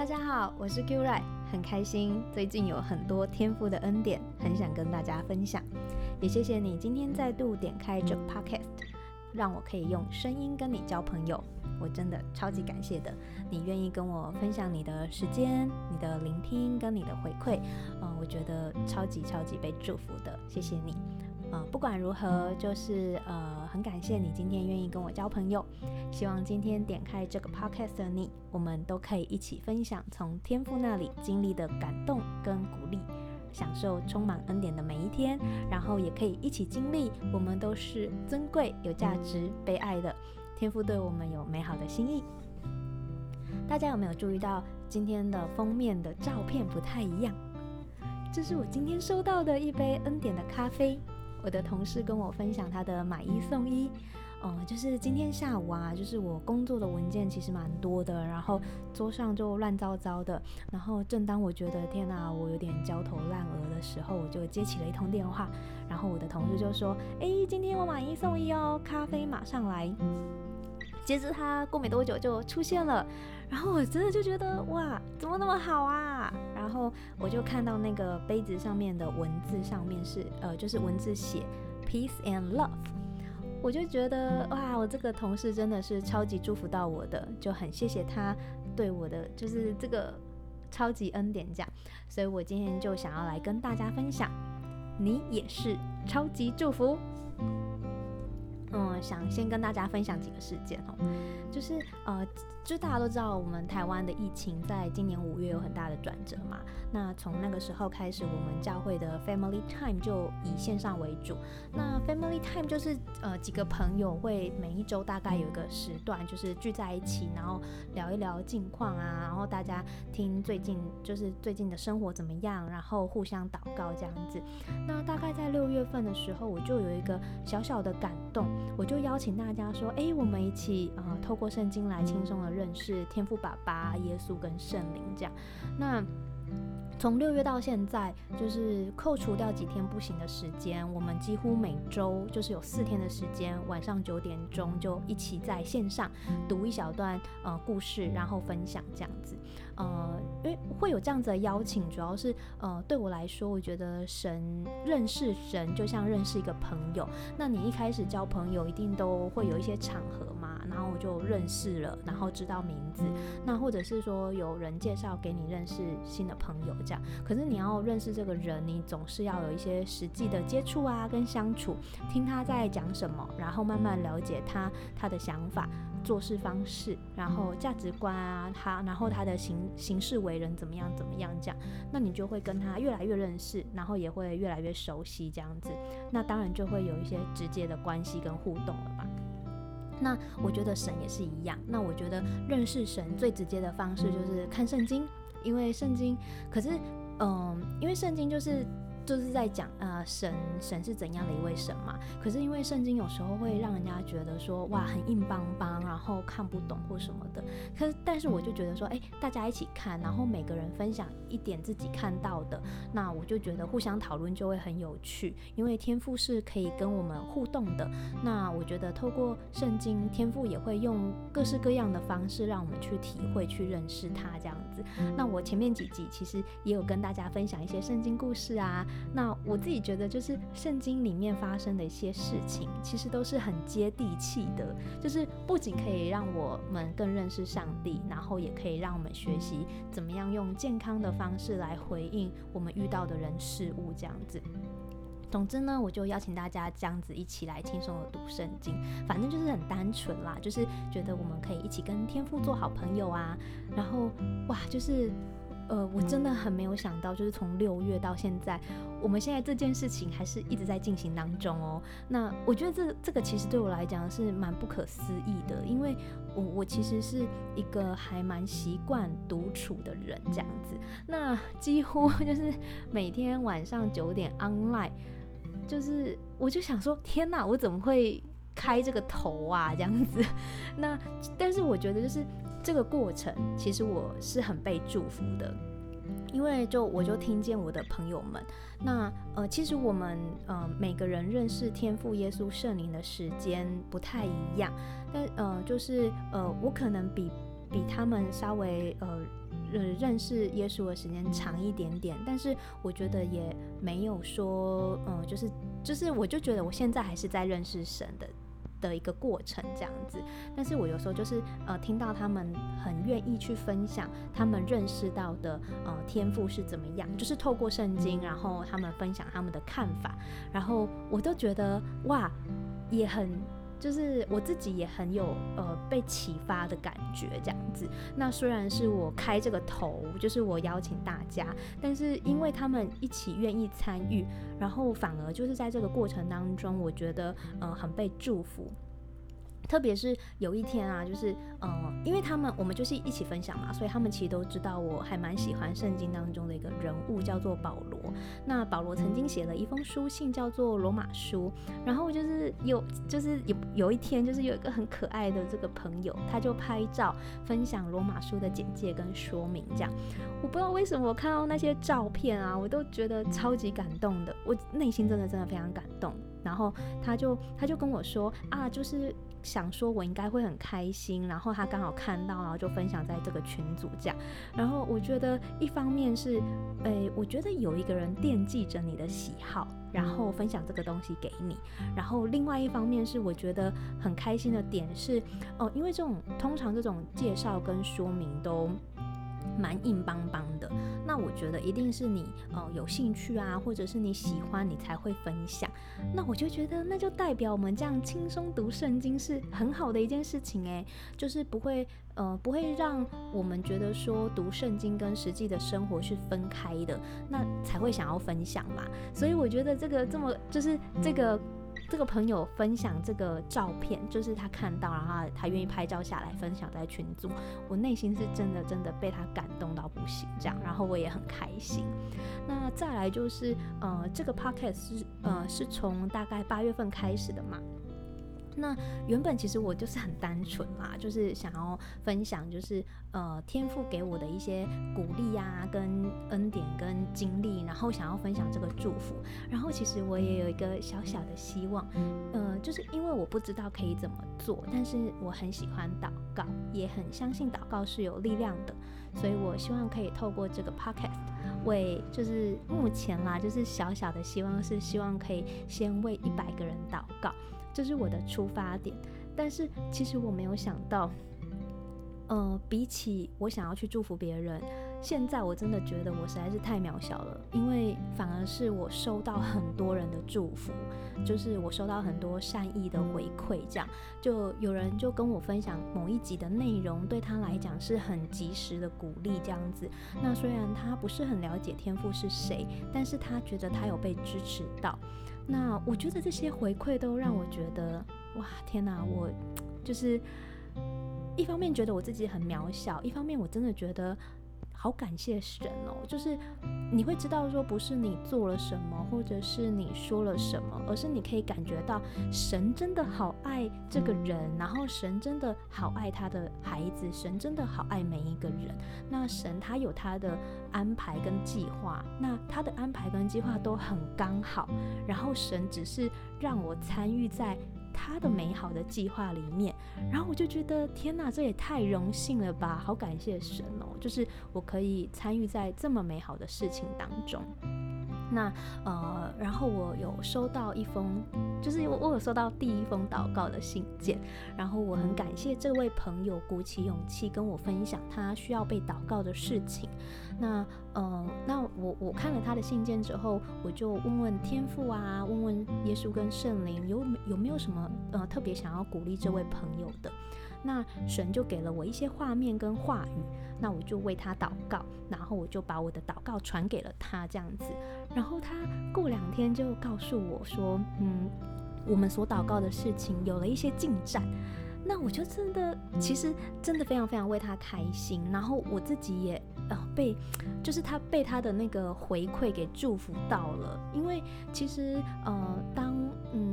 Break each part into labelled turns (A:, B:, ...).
A: 大家好，我是 Q Ray，很开心最近有很多天赋的恩典，很想跟大家分享。也谢谢你今天再度点开这 Podcast，让我可以用声音跟你交朋友。我真的超级感谢的，你愿意跟我分享你的时间、你的聆听跟你的回馈，嗯、我觉得超级超级被祝福的，谢谢你。呃，不管如何，就是呃，很感谢你今天愿意跟我交朋友。希望今天点开这个 podcast 的你，我们都可以一起分享从天父那里经历的感动跟鼓励，享受充满恩典的每一天，然后也可以一起经历，我们都是尊贵、有价值、被爱的。天父对我们有美好的心意。大家有没有注意到今天的封面的照片不太一样？这是我今天收到的一杯恩典的咖啡。我的同事跟我分享他的买一送一，嗯，就是今天下午啊，就是我工作的文件其实蛮多的，然后桌上就乱糟糟的，然后正当我觉得天哪，我有点焦头烂额的时候，我就接起了一通电话，然后我的同事就说：“哎，今天我买一送一哦，咖啡马上来。”接着他过没多久就出现了，然后我真的就觉得哇，怎么那么好啊？然后我就看到那个杯子上面的文字上面是呃，就是文字写 peace and love，我就觉得哇，我这个同事真的是超级祝福到我的，就很谢谢他对我的就是这个超级恩典这样，所以我今天就想要来跟大家分享，你也是超级祝福。嗯，想先跟大家分享几个事件哦，就是呃，就大家都知道，我们台湾的疫情在今年五月有很大的转折嘛。那从那个时候开始，我们教会的 Family Time 就以线上为主。那 Family Time 就是呃几个朋友会每一周大概有一个时段，就是聚在一起，然后聊一聊近况啊，然后大家听最近就是最近的生活怎么样，然后互相祷告这样子。那大概在六月份的时候，我就有一个小小的感动。我就邀请大家说，哎，我们一起呃，透过圣经来轻松的认识天父爸爸、耶稣跟圣灵这样。那从六月到现在，就是扣除掉几天不行的时间，我们几乎每周就是有四天的时间，晚上九点钟就一起在线上读一小段呃故事，然后分享这样子。呃，因为会有这样子的邀请，主要是呃对我来说，我觉得神认识神就像认识一个朋友。那你一开始交朋友，一定都会有一些场合嘛，然后就认识了，然后知道名字，那或者是说有人介绍给你认识新的朋友这样。可是你要认识这个人，你总是要有一些实际的接触啊，跟相处，听他在讲什么，然后慢慢了解他他的想法、做事方式，然后价值观啊，他然后他的行行事为人怎么样怎么样这样，那你就会跟他越来越认识，然后也会越来越熟悉这样子，那当然就会有一些直接的关系跟互动了吧。那我觉得神也是一样，那我觉得认识神最直接的方式就是看圣经。因为圣经，可是，嗯，因为圣经就是。就是在讲呃神神是怎样的一位神嘛，可是因为圣经有时候会让人家觉得说哇很硬邦邦，然后看不懂或什么的。可是但是我就觉得说哎，大家一起看，然后每个人分享一点自己看到的，那我就觉得互相讨论就会很有趣。因为天赋是可以跟我们互动的，那我觉得透过圣经，天赋也会用各式各样的方式让我们去体会、去认识他这样子。那我前面几集其实也有跟大家分享一些圣经故事啊。那我自己觉得，就是圣经里面发生的一些事情，其实都是很接地气的。就是不仅可以让我们更认识上帝，然后也可以让我们学习怎么样用健康的方式来回应我们遇到的人事物，这样子。总之呢，我就邀请大家这样子一起来轻松的读圣经，反正就是很单纯啦，就是觉得我们可以一起跟天父做好朋友啊。然后哇，就是。呃，我真的很没有想到，就是从六月到现在，我们现在这件事情还是一直在进行当中哦。那我觉得这这个其实对我来讲是蛮不可思议的，因为我我其实是一个还蛮习惯独处的人，这样子。那几乎 就是每天晚上九点 online，就是我就想说，天哪，我怎么会开这个头啊？这样子。那但是我觉得就是。这个过程其实我是很被祝福的，因为就我就听见我的朋友们，那呃其实我们呃每个人认识天父耶稣圣灵的时间不太一样，但呃就是呃我可能比比他们稍微呃呃认识耶稣的时间长一点点，但是我觉得也没有说，嗯、呃，就是就是我就觉得我现在还是在认识神的。的一个过程这样子，但是我有时候就是呃听到他们很愿意去分享他们认识到的呃天赋是怎么样，就是透过圣经，然后他们分享他们的看法，然后我都觉得哇，也很。就是我自己也很有呃被启发的感觉这样子。那虽然是我开这个头，就是我邀请大家，但是因为他们一起愿意参与，然后反而就是在这个过程当中，我觉得呃很被祝福。特别是有一天啊，就是呃，因为他们我们就是一起分享嘛，所以他们其实都知道我还蛮喜欢圣经当中的一个人物，叫做保罗。那保罗曾经写了一封书信，叫做《罗马书》。然后就是有，就是有有一天，就是有一个很可爱的这个朋友，他就拍照分享《罗马书》的简介跟说明。这样，我不知道为什么我看到那些照片啊，我都觉得超级感动的，我内心真的真的非常感动。然后他就他就跟我说啊，就是。想说，我应该会很开心，然后他刚好看到，然后就分享在这个群组这样。然后我觉得，一方面是，诶，我觉得有一个人惦记着你的喜好，然后分享这个东西给你。然后另外一方面是，我觉得很开心的点是，哦，因为这种通常这种介绍跟说明都。蛮硬邦邦的，那我觉得一定是你呃有兴趣啊，或者是你喜欢，你才会分享。那我就觉得，那就代表我们这样轻松读圣经是很好的一件事情诶，就是不会呃不会让我们觉得说读圣经跟实际的生活是分开的，那才会想要分享嘛。所以我觉得这个这么就是这个。这个朋友分享这个照片，就是他看到，然后他愿意拍照下来分享在群组，我内心是真的真的被他感动到不行，这样，然后我也很开心。那再来就是，呃，这个 podcast 是呃是从大概八月份开始的嘛。那原本其实我就是很单纯嘛，就是想要分享，就是呃天父给我的一些鼓励呀、啊，跟恩典跟经历，然后想要分享这个祝福。然后其实我也有一个小小的希望，呃，就是因为我不知道可以怎么做，但是我很喜欢祷告，也很相信祷告是有力量的，所以我希望可以透过这个 podcast 为，就是目前啦，就是小小的希望是希望可以先为一百个人祷告。这是我的出发点，但是其实我没有想到，呃，比起我想要去祝福别人，现在我真的觉得我实在是太渺小了，因为反而是我收到很多人的祝福，就是我收到很多善意的回馈，这样就有人就跟我分享某一集的内容，对他来讲是很及时的鼓励，这样子。那虽然他不是很了解天赋是谁，但是他觉得他有被支持到。那我觉得这些回馈都让我觉得，哇，天哪！我 就是一方面觉得我自己很渺小，一方面我真的觉得。好感谢神哦，就是你会知道说，不是你做了什么，或者是你说了什么，而是你可以感觉到神真的好爱这个人，然后神真的好爱他的孩子，神真的好爱每一个人。那神他有他的安排跟计划，那他的安排跟计划都很刚好，然后神只是让我参与在。他的美好的计划里面，然后我就觉得天哪，这也太荣幸了吧！好感谢神哦，就是我可以参与在这么美好的事情当中。那呃，然后我有收到一封，就是我我有收到第一封祷告的信件，然后我很感谢这位朋友鼓起勇气跟我分享他需要被祷告的事情。那呃，那我我看了他的信件之后，我就问问天父啊，问问耶稣跟圣灵有有没有什么呃特别想要鼓励这位朋友的。那神就给了我一些画面跟话语，那我就为他祷告，然后我就把我的祷告传给了他，这样子。然后他过两天就告诉我说，嗯，我们所祷告的事情有了一些进展。那我就真的，其实真的非常非常为他开心。然后我自己也呃被，就是他被他的那个回馈给祝福到了，因为其实呃当嗯。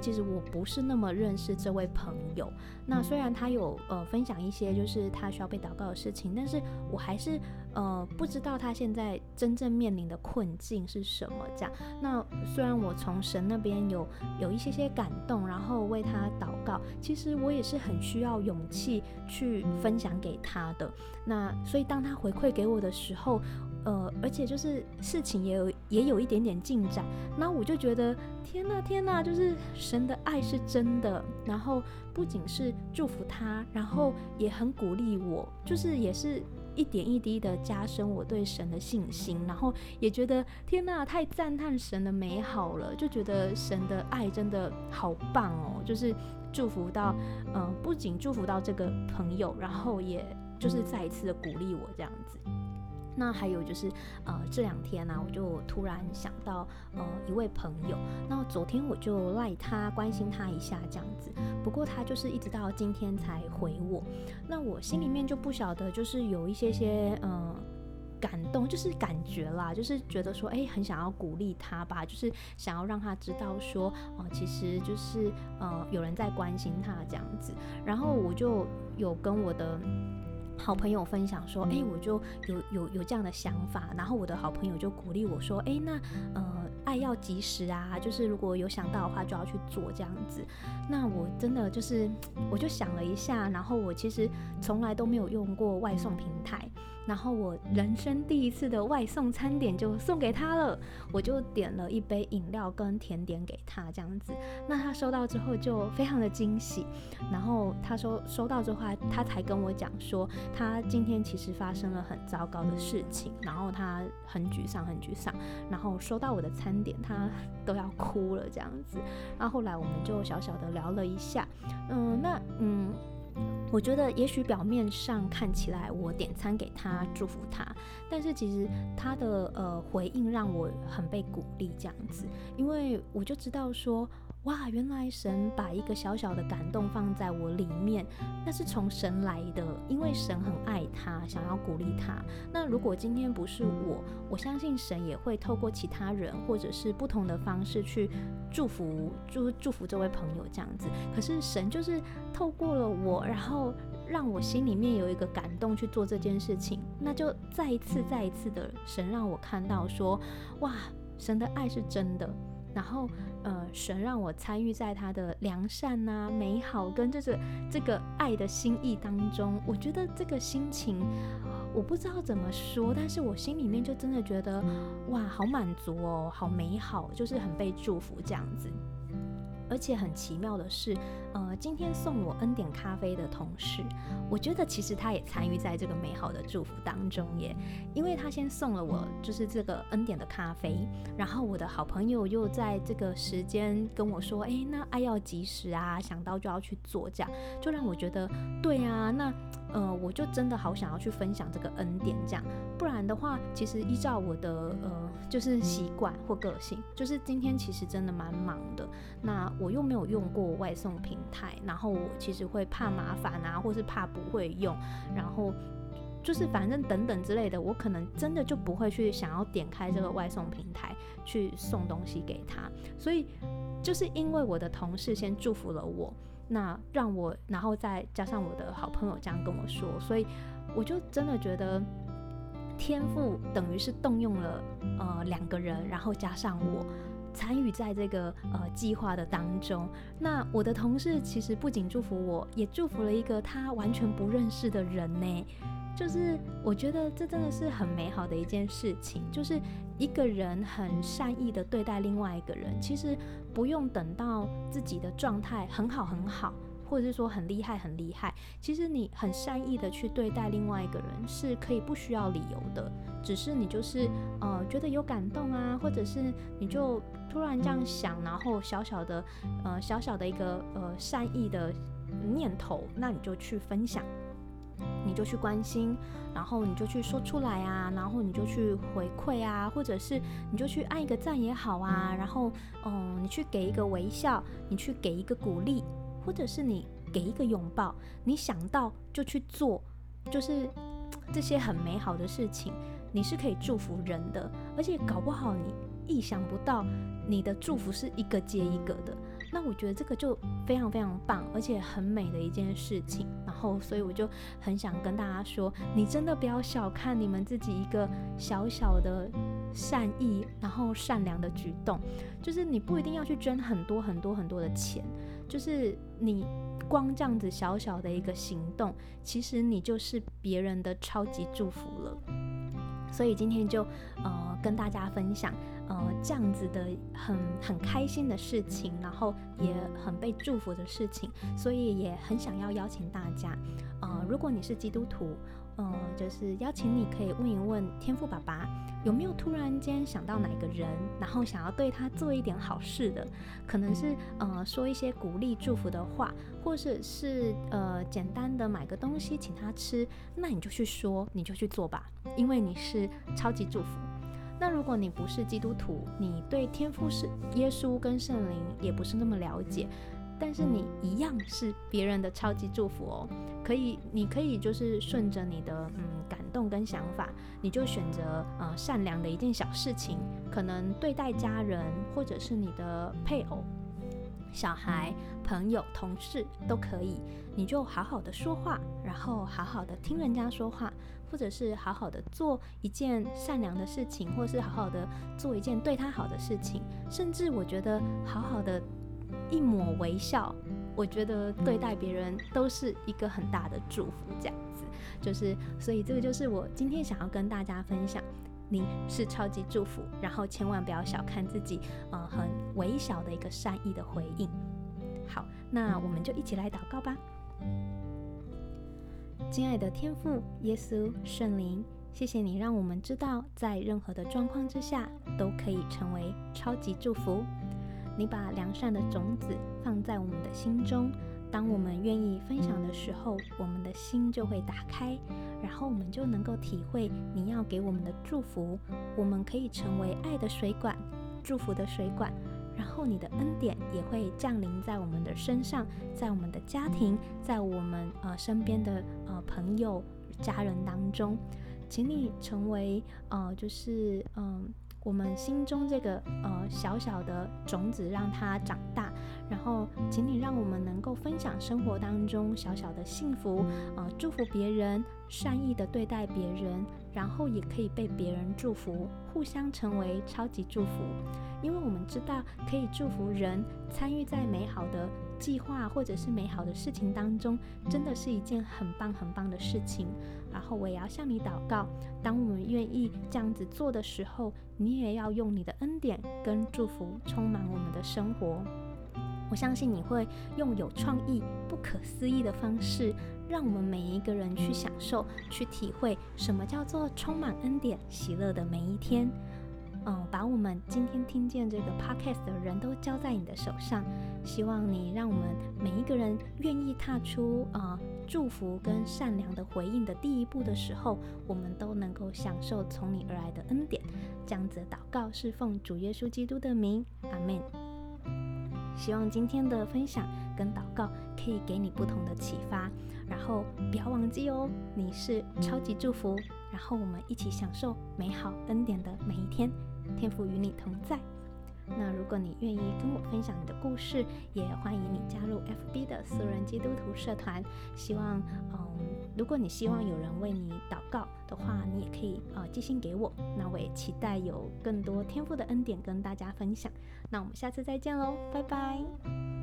A: 其实我不是那么认识这位朋友。那虽然他有呃分享一些就是他需要被祷告的事情，但是我还是呃不知道他现在真正面临的困境是什么。这样，那虽然我从神那边有有一些些感动，然后为他祷告，其实我也是很需要勇气去分享给他的。那所以当他回馈给我的时候，呃，而且就是事情也有也有一点点进展，那我就觉得天呐天呐，就是神的爱是真的，然后不仅是祝福他，然后也很鼓励我，就是也是一点一滴的加深我对神的信心，然后也觉得天呐，太赞叹神的美好了，就觉得神的爱真的好棒哦，就是祝福到，呃，不仅祝福到这个朋友，然后也就是再一次的鼓励我这样子。那还有就是，呃，这两天呢、我就突然想到，呃，一位朋友。那昨天我就赖他关心他一下这样子，不过他就是一直到今天才回我。那我心里面就不晓得，就是有一些些，呃，感动，就是感觉啦，就是觉得说，哎，很想要鼓励他吧，就是想要让他知道说，哦、呃，其实就是，呃，有人在关心他这样子。然后我就有跟我的。好朋友分享说：“诶，我就有有有这样的想法，然后我的好朋友就鼓励我说：‘诶，那呃，爱要及时啊，就是如果有想到的话，就要去做这样子。’那我真的就是，我就想了一下，然后我其实从来都没有用过外送平台。”然后我人生第一次的外送餐点就送给他了，我就点了一杯饮料跟甜点给他这样子。那他收到之后就非常的惊喜，然后他说收到之后，他才跟我讲说，他今天其实发生了很糟糕的事情，然后他很沮丧，很沮丧，然后收到我的餐点，他都要哭了这样子。然后后来我们就小小的聊了一下，嗯，那嗯。我觉得也许表面上看起来我点餐给他祝福他，但是其实他的呃回应让我很被鼓励这样子，因为我就知道说。哇，原来神把一个小小的感动放在我里面，那是从神来的，因为神很爱他，想要鼓励他。那如果今天不是我，我相信神也会透过其他人或者是不同的方式去祝福，祝祝福这位朋友这样子。可是神就是透过了我，然后让我心里面有一个感动去做这件事情，那就再一次再一次的神让我看到说，哇，神的爱是真的。然后，呃，神让我参与在他的良善呐、啊、美好跟这个这个爱的心意当中，我觉得这个心情，我不知道怎么说，但是我心里面就真的觉得，哇，好满足哦，好美好，就是很被祝福这样子。而且很奇妙的是，今天送我恩典咖啡的同事，我觉得其实他也参与在这个美好的祝福当中耶，因为他先送了我就是这个恩典的咖啡，然后我的好朋友又在这个时间跟我说，诶，那爱要及时啊，想到就要去做，这样就让我觉得，对啊，那。呃，我就真的好想要去分享这个恩典，这样，不然的话，其实依照我的呃，就是习惯或个性，就是今天其实真的蛮忙的，那我又没有用过外送平台，然后我其实会怕麻烦啊，或是怕不会用，然后就是反正等等之类的，我可能真的就不会去想要点开这个外送平台去送东西给他，所以就是因为我的同事先祝福了我。那让我，然后再加上我的好朋友这样跟我说，所以我就真的觉得天赋等于是动用了呃两个人，然后加上我参与在这个呃计划的当中。那我的同事其实不仅祝福我，也祝福了一个他完全不认识的人呢。就是我觉得这真的是很美好的一件事情，就是一个人很善意的对待另外一个人，其实不用等到自己的状态很好很好，或者是说很厉害很厉害，其实你很善意的去对待另外一个人是可以不需要理由的，只是你就是呃觉得有感动啊，或者是你就突然这样想，然后小小的呃小小的一个呃善意的念头，那你就去分享。你就去关心，然后你就去说出来啊，然后你就去回馈啊，或者是你就去按一个赞也好啊，然后嗯，你去给一个微笑，你去给一个鼓励，或者是你给一个拥抱，你想到就去做，就是这些很美好的事情，你是可以祝福人的，而且搞不好你意想不到，你的祝福是一个接一个的。那我觉得这个就非常非常棒，而且很美的一件事情。然后，所以我就很想跟大家说，你真的不要小看你们自己一个小小的善意，然后善良的举动，就是你不一定要去捐很多很多很多的钱，就是你光这样子小小的一个行动，其实你就是别人的超级祝福了。所以今天就呃跟大家分享。呃，这样子的很很开心的事情，然后也很被祝福的事情，所以也很想要邀请大家。呃，如果你是基督徒，呃，就是邀请你可以问一问天父爸爸，有没有突然间想到哪个人，然后想要对他做一点好事的，可能是呃说一些鼓励祝福的话，或者是呃简单的买个东西请他吃，那你就去说，你就去做吧，因为你是超级祝福。那如果你不是基督徒，你对天父是耶稣跟圣灵也不是那么了解，但是你一样是别人的超级祝福哦。可以，你可以就是顺着你的嗯感动跟想法，你就选择呃善良的一件小事情，可能对待家人或者是你的配偶、小孩、朋友、同事都可以，你就好好的说话，然后好好的听人家说话。或者是好好的做一件善良的事情，或是好好的做一件对他好的事情，甚至我觉得好好的一抹微笑，我觉得对待别人都是一个很大的祝福。这样子，就是所以这个就是我今天想要跟大家分享，你是超级祝福，然后千万不要小看自己，呃，很微小的一个善意的回应。好，那我们就一起来祷告吧。亲爱的天父耶稣圣灵，谢谢你让我们知道，在任何的状况之下都可以成为超级祝福。你把良善的种子放在我们的心中，当我们愿意分享的时候，我们的心就会打开，然后我们就能够体会你要给我们的祝福。我们可以成为爱的水管，祝福的水管。然后你的恩典也会降临在我们的身上，在我们的家庭，在我们呃身边的呃朋友、家人当中，请你成为呃就是嗯、我们心中这个呃小小的种子，让它长大。然后，请你让我们能够分享生活当中小小的幸福，呃，祝福别人，善意的对待别人，然后也可以被别人祝福，互相成为超级祝福。因为我们知道，可以祝福人，参与在美好的计划或者是美好的事情当中，真的是一件很棒很棒的事情。然后我也要向你祷告，当我们愿意这样子做的时候，你也要用你的恩典跟祝福充满我们的生活。我相信你会用有创意、不可思议的方式，让我们每一个人去享受、去体会什么叫做充满恩典、喜乐的每一天。嗯，把我们今天听见这个 podcast 的人都交在你的手上，希望你让我们每一个人愿意踏出、呃、祝福跟善良的回应的第一步的时候，我们都能够享受从你而来的恩典。这样子祷告是奉主耶稣基督的名，阿门。希望今天的分享跟祷告可以给你不同的启发，然后不要忘记哦，你是超级祝福，然后我们一起享受美好恩典的每一天，天父与你同在。那如果你愿意跟我分享你的故事，也欢迎你加入 FB 的素人基督徒社团。希望，嗯，如果你希望有人为你祷告的话，你也可以呃寄信给我。那我也期待有更多天赋的恩典跟大家分享。那我们下次再见喽，拜拜。